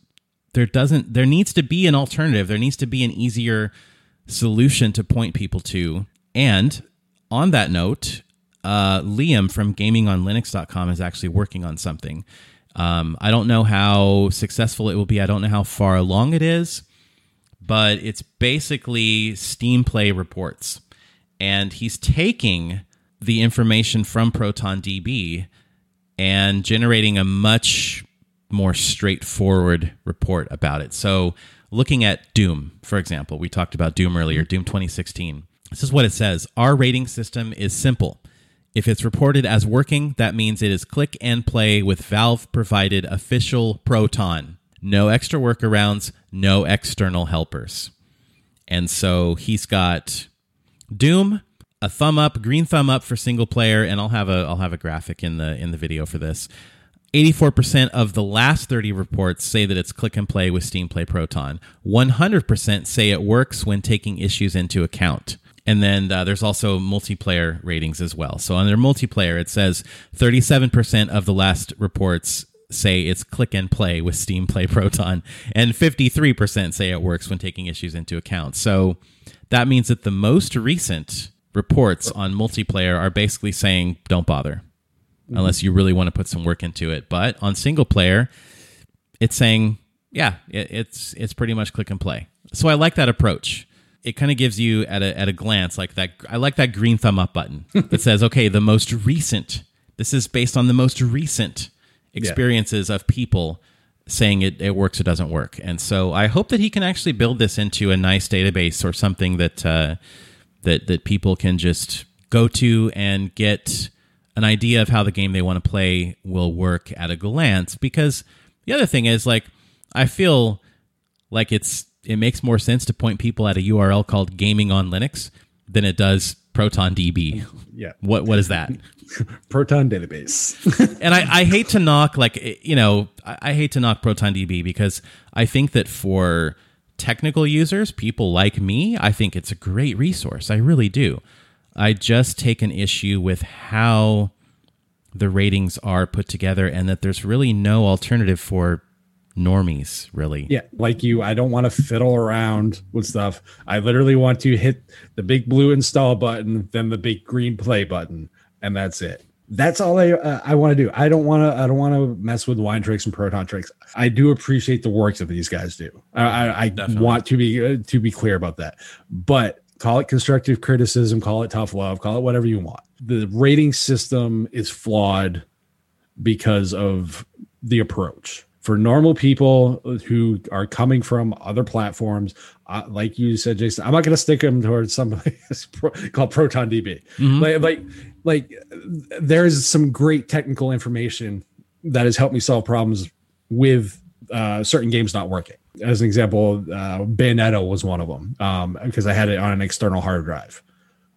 there doesn't there needs to be an alternative. There needs to be an easier solution to point people to. And on that note, uh, Liam from GamingOnLinux.com is actually working on something. Um, I don't know how successful it will be. I don't know how far along it is, but it's basically Steam Play reports. And he's taking the information from ProtonDB and generating a much more straightforward report about it. So, looking at Doom, for example, we talked about Doom earlier, Doom 2016. This is what it says Our rating system is simple. If it's reported as working, that means it is click and play with Valve provided official Proton. No extra workarounds, no external helpers. And so he's got Doom, a thumb up, green thumb up for single player, and I'll have a I'll have a graphic in the in the video for this. 84% of the last 30 reports say that it's click and play with Steam Play Proton. 100% say it works when taking issues into account. And then uh, there's also multiplayer ratings as well. So under multiplayer, it says 37% of the last reports say it's click and play with Steam Play Proton, and 53% say it works when taking issues into account. So that means that the most recent reports on multiplayer are basically saying don't bother unless you really want to put some work into it. But on single player, it's saying, yeah, it, it's it's pretty much click and play. So I like that approach. It kind of gives you at a at a glance like that. I like that green thumb up button that says, okay, the most recent. This is based on the most recent experiences of people saying it, it works or doesn't work. And so I hope that he can actually build this into a nice database or something that uh, that that people can just go to and get an idea of how the game they want to play will work at a glance. Because the other thing is like I feel like it's it makes more sense to point people at a URL called gaming on Linux than it does Proton DB. Yeah. What what is that? Proton database. and I, I hate to knock like eh, you know I, I hate to knock Proton DB because I think that for technical users, people like me, I think it's a great resource. I really do. I just take an issue with how the ratings are put together and that there's really no alternative for normies, really. yeah, like you, I don't want to fiddle around with stuff. I literally want to hit the big blue install button, then the big green play button, and that's it. That's all I uh, I want to do. I don't want to I don't want to mess with wine tricks and proton tricks. I do appreciate the works that these guys do. I I, I want to be uh, to be clear about that. But call it constructive criticism, call it tough love, call it whatever you want. The rating system is flawed because of the approach. For normal people who are coming from other platforms, uh, like you said, Jason, I'm not going to stick them towards somebody called Proton DB. Like, like, like, there's some great technical information that has helped me solve problems with uh, certain games not working. As an example, uh, Bayonetta was one of them um, because I had it on an external hard drive.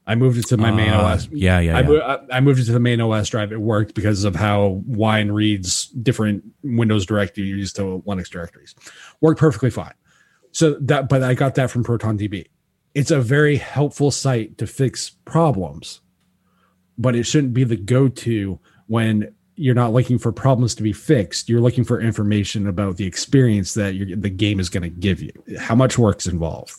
I moved it to my main Ah, OS. yeah, yeah, I, yeah. I- I moved it to the main OS drive. It worked because of how Wine reads different Windows directories to Linux directories. Worked perfectly fine. So that, but I got that from ProtonDB. It's a very helpful site to fix problems, but it shouldn't be the go-to when you're not looking for problems to be fixed. You're looking for information about the experience that the game is going to give you. How much work's involved.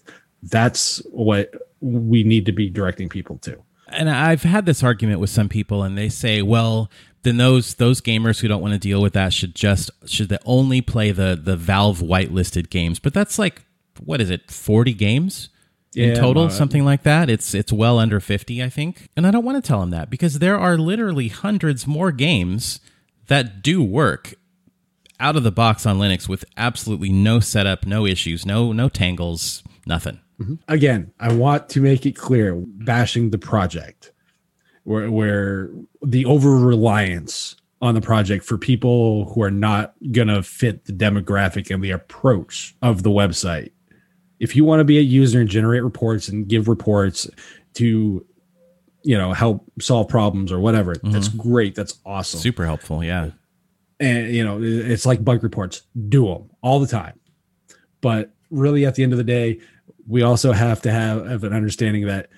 That's what we need to be directing people to. and I've had this argument with some people, and they say, "Well, then those those gamers who don't want to deal with that should just should they only play the the Valve whitelisted games." But that's like what is it, forty games in Yeah, total, something like that. It's it's well under fifty, I think. And I don't want to tell them that because there are literally hundreds more games that do work out of the box on Linux with absolutely no setup, no issues, no no tangles, nothing. Again, I want to make it clear bashing the project where where the over reliance on the project for people who are not going to fit the demographic and the approach of the website. If you want to be a user and generate reports and give reports to you know help solve problems or whatever, mm-hmm. that's great. That's awesome Super helpful, yeah. and you know it's like bug reports do them all the time but really at the end of the day we also have to have, have an understanding that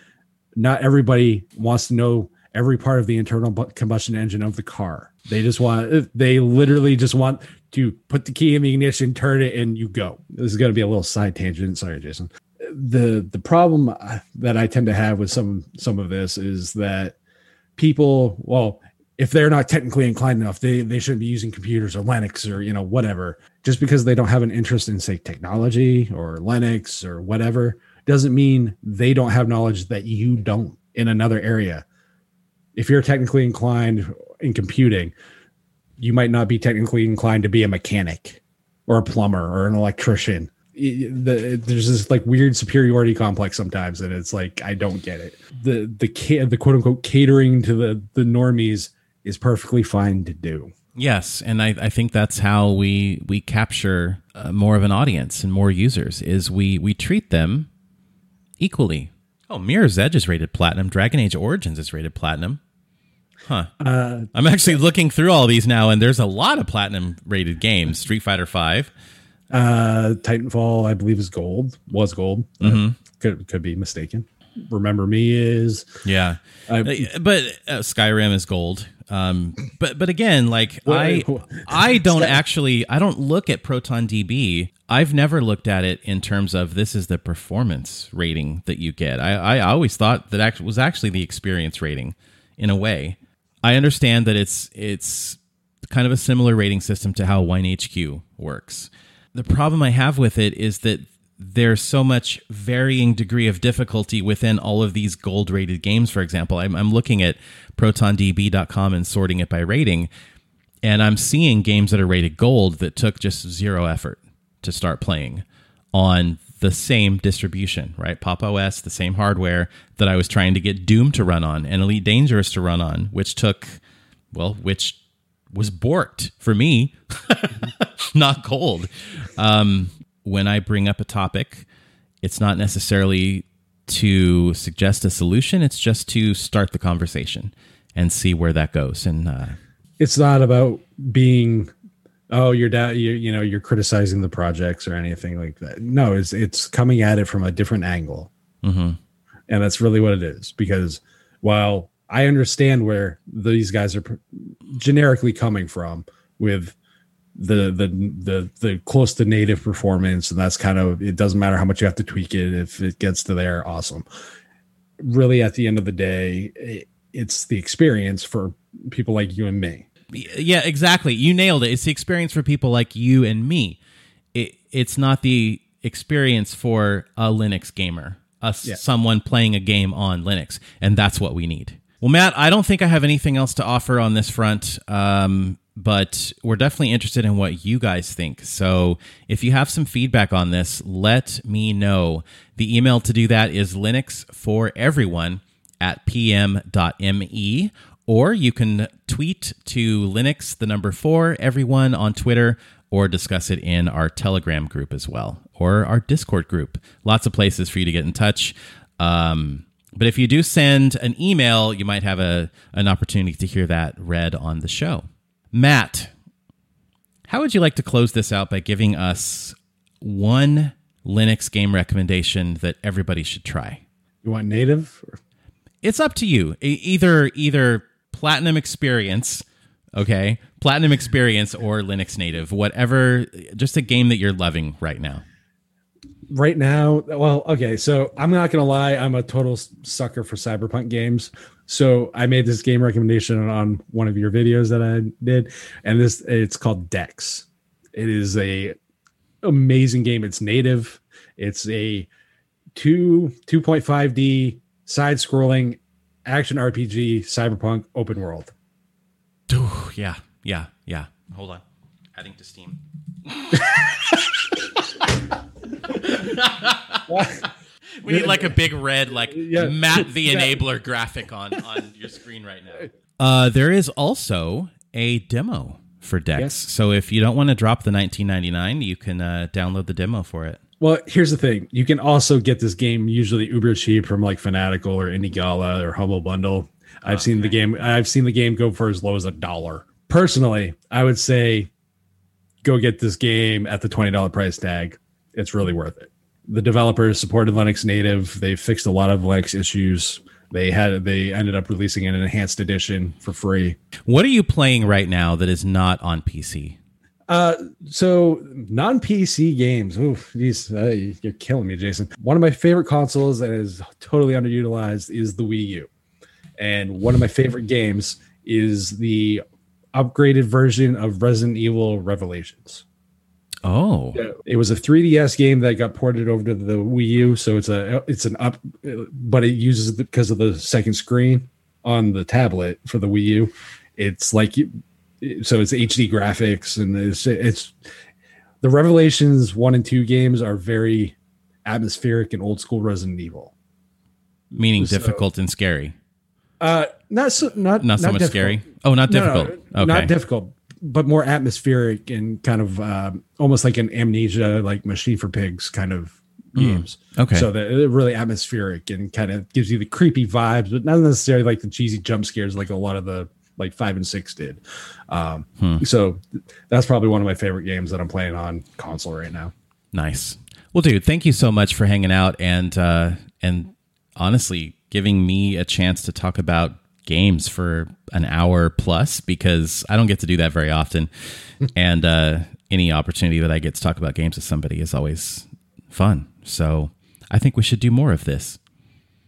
not everybody wants to know every part of the internal combustion engine of the car. They just want they literally just want to put the key in the ignition turn it and you go. This is going to be a little side tangent. Sorry jason. The the problem uh, that i tend to have with some some of this is that people well if they're not technically inclined enough they they shouldn't be using computers or linux or you know whatever just because they don't have an interest in say technology or linux or whatever doesn't mean they don't have knowledge that you don't in another area. If you're technically inclined in computing you might not be technically inclined to be a mechanic or a plumber or an electrician. The, there's this like weird superiority complex sometimes and it's like i don't get it. The the the quote unquote catering to the the normies is perfectly fine to do Yes, and I, I think that's how we we capture uh, more of an audience and more users is we we treat them equally. Oh, Mirror's Edge is rated platinum. Dragon Age Origins is rated platinum. Huh. uh I'm actually looking through all these now, and there's a lot of platinum rated games. Street Fighter Five. uh titanfall i believe is gold was gold Uh, could could be mistaken remember me is Yeah, I- Uh, but uh, Skyrim is gold. Um, but but again, like I I don't actually I don't look at Proton DB. I've never looked at it in terms of this is the performance rating that you get. I, I always thought that act- was actually the experience rating in a way. I understand that it's it's kind of a similar rating system to how WineHQ works. The problem I have with it is that there's so much varying degree of difficulty within all of these gold rated games for example i'm, I'm looking at protondb.com and sorting it by rating and I'm seeing games that are rated gold that took just zero effort to start playing on the same distribution, right? Pop OS, the same hardware that I was trying to get Doom to run on and Elite Dangerous to run on, which took, well, which was borked for me, not gold. Um, when I bring up a topic, it's not necessarily to suggest a solution, it's just to start the conversation and see where that goes. And uh, it's not about being oh you're down you you know you're criticizing the projects or anything like that no it's it's coming at it from a different angle mm-hmm. and that's really what it is because while i understand where these guys are generically coming from with the the the the close to native performance and that's kind of it doesn't matter how much you have to tweak it if it gets to there awesome really at the end of the day it, it's the experience for people like you and me yeah, exactly. You nailed it. It's the experience for people like you and me. It, it's not the experience for a Linux gamer, a, yeah. someone playing a game on Linux, and that's what we need. Well, Matt, I don't think I have anything else to offer on this front, um, but we're definitely interested in what you guys think. So if you have some feedback on this, let me know. The email to do that is Linux for everyone at pm.me or you can tweet to Linux, the number four, everyone on Twitter, or discuss it in our Telegram group as well, or our Discord group. Lots of places for you to get in touch. Um, but if you do send an email, you might have a, an opportunity to hear that read on the show. Matt, how would you like to close this out by giving us one Linux game recommendation that everybody should try? You want native? Or? It's up to you. either either Platinum Experience, okay? Platinum Experience or Linux Native, whatever, just a game that you're loving right now. Right now, well, okay, so I'm not gonna lie, I'm a total sucker for cyberpunk games. So I made this game recommendation on one of your videos that I did, and this it's called Dex. It is a amazing game. It's native. It's a two 2.5D side scrolling action RPG, cyberpunk, open world. Ooh, yeah, yeah, yeah. Hold on. Adding to Steam. we need like a big red, like yeah. Matt the Enabler graphic on on your screen right now. Uh, there is also a demo for Dex. Yes. So if you don't want to drop the 1999, you can uh, download the demo for it. Well, here's the thing: you can also get this game usually uber cheap from like Fanatical or Indie Gala or Humble Bundle. I've okay. seen the game. I've seen the game go for as low as a dollar. Personally, I would say go get this game at the twenty dollar price tag. It's really worth it. The developers supported Linux Native. They fixed a lot of Linux issues. They had they ended up releasing an enhanced edition for free. What are you playing right now that is not on PC? Uh, so non PC games. Oof, these uh, you're killing me, Jason. One of my favorite consoles that is totally underutilized is the Wii U, and one of my favorite games is the upgraded version of Resident Evil Revelations. Oh, it was a 3DS game that got ported over to the Wii U, so it's a it's an up, but it uses because of the second screen on the tablet for the Wii U. It's like so it's HD graphics and it's it's the Revelations one and two games are very atmospheric and old school Resident Evil. Meaning so, difficult and scary. Uh, not so not not so not much difficult. scary. Oh, not difficult. No, no, okay. Not difficult, but more atmospheric and kind of uh, almost like an amnesia, like Machine for Pigs kind of hmm. games. Mm, okay. So they're really atmospheric and kind of gives you the creepy vibes, but not necessarily like the cheesy jump scares like a lot of the like five and six did. Um, hmm. So that's probably one of my favorite games that I'm playing on console right now. Nice. Well, dude, thank you so much for hanging out and uh, and honestly giving me a chance to talk about games for an hour plus because I don't get to do that very often, and uh, any opportunity that I get to talk about games with somebody is always fun. So I think we should do more of this.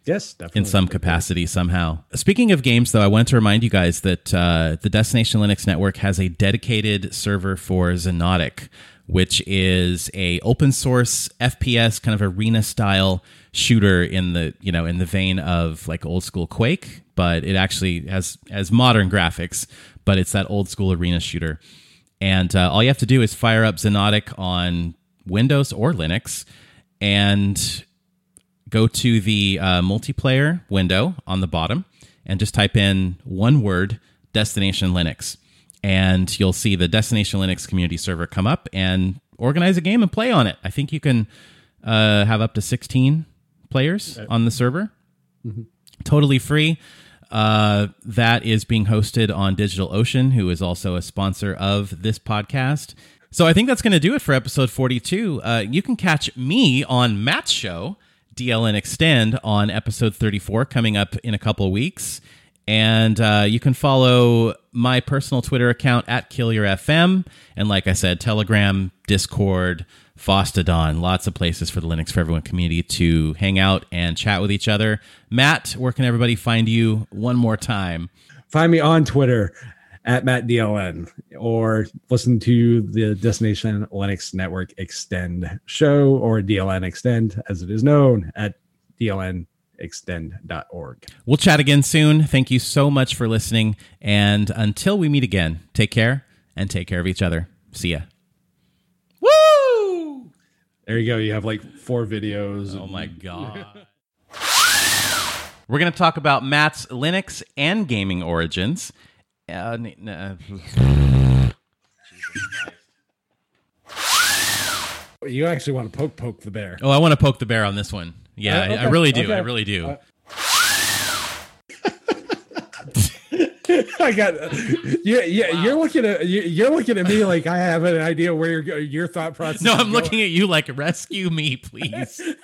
Yes, definitely. In some capacity, somehow. Speaking of games, though, I want to remind you guys that uh, the Destination Linux Network has a dedicated server for Xonotic, which is a open source FPS kind of arena style shooter in the you know in the vein of like old school Quake, but it actually has has modern graphics, but it's that old school arena shooter. And uh, all you have to do is fire up Xonotic on Windows or Linux, and go to the uh, multiplayer window on the bottom, and just type in one word Destination Linux, and you'll see the Destination Linux community server come up and organize a game and play on it. I think you can uh, have up to sixteen players on the server, totally free. Uh, that is being hosted on DigitalOcean, who is also a sponsor of this podcast. So I think that's going to do it for episode 42. Uh, you can catch me on Matt's show, DLN Extend, on episode 34, coming up in a couple of weeks. And uh, you can follow my personal Twitter account at KillYourFM. And like I said, Telegram, Discord, Fosstodon, lots of places for the Linux for Everyone community to hang out and chat with each other. Matt, where can everybody find you one more time? Find me on Twitter at MattDLN or listen to the Destination Linux Network Extend show or DLN Extend as it is known at dlnextend.org. We'll chat again soon. Thank you so much for listening. And until we meet again, take care and take care of each other. See ya. Woo! There you go. You have like four videos. Oh my God. We're going to talk about Matt's Linux and gaming origins. Uh, n- n- uh, You actually want to poke poke the bear. oh, I want to poke the bear on this one. Yeah, Uh, I- I, really do. I really do. Uh, I got yeah yeah. You're looking at you- you're looking at me like I have an idea where your your thought process. no, I'm going. looking at you like, rescue me, please.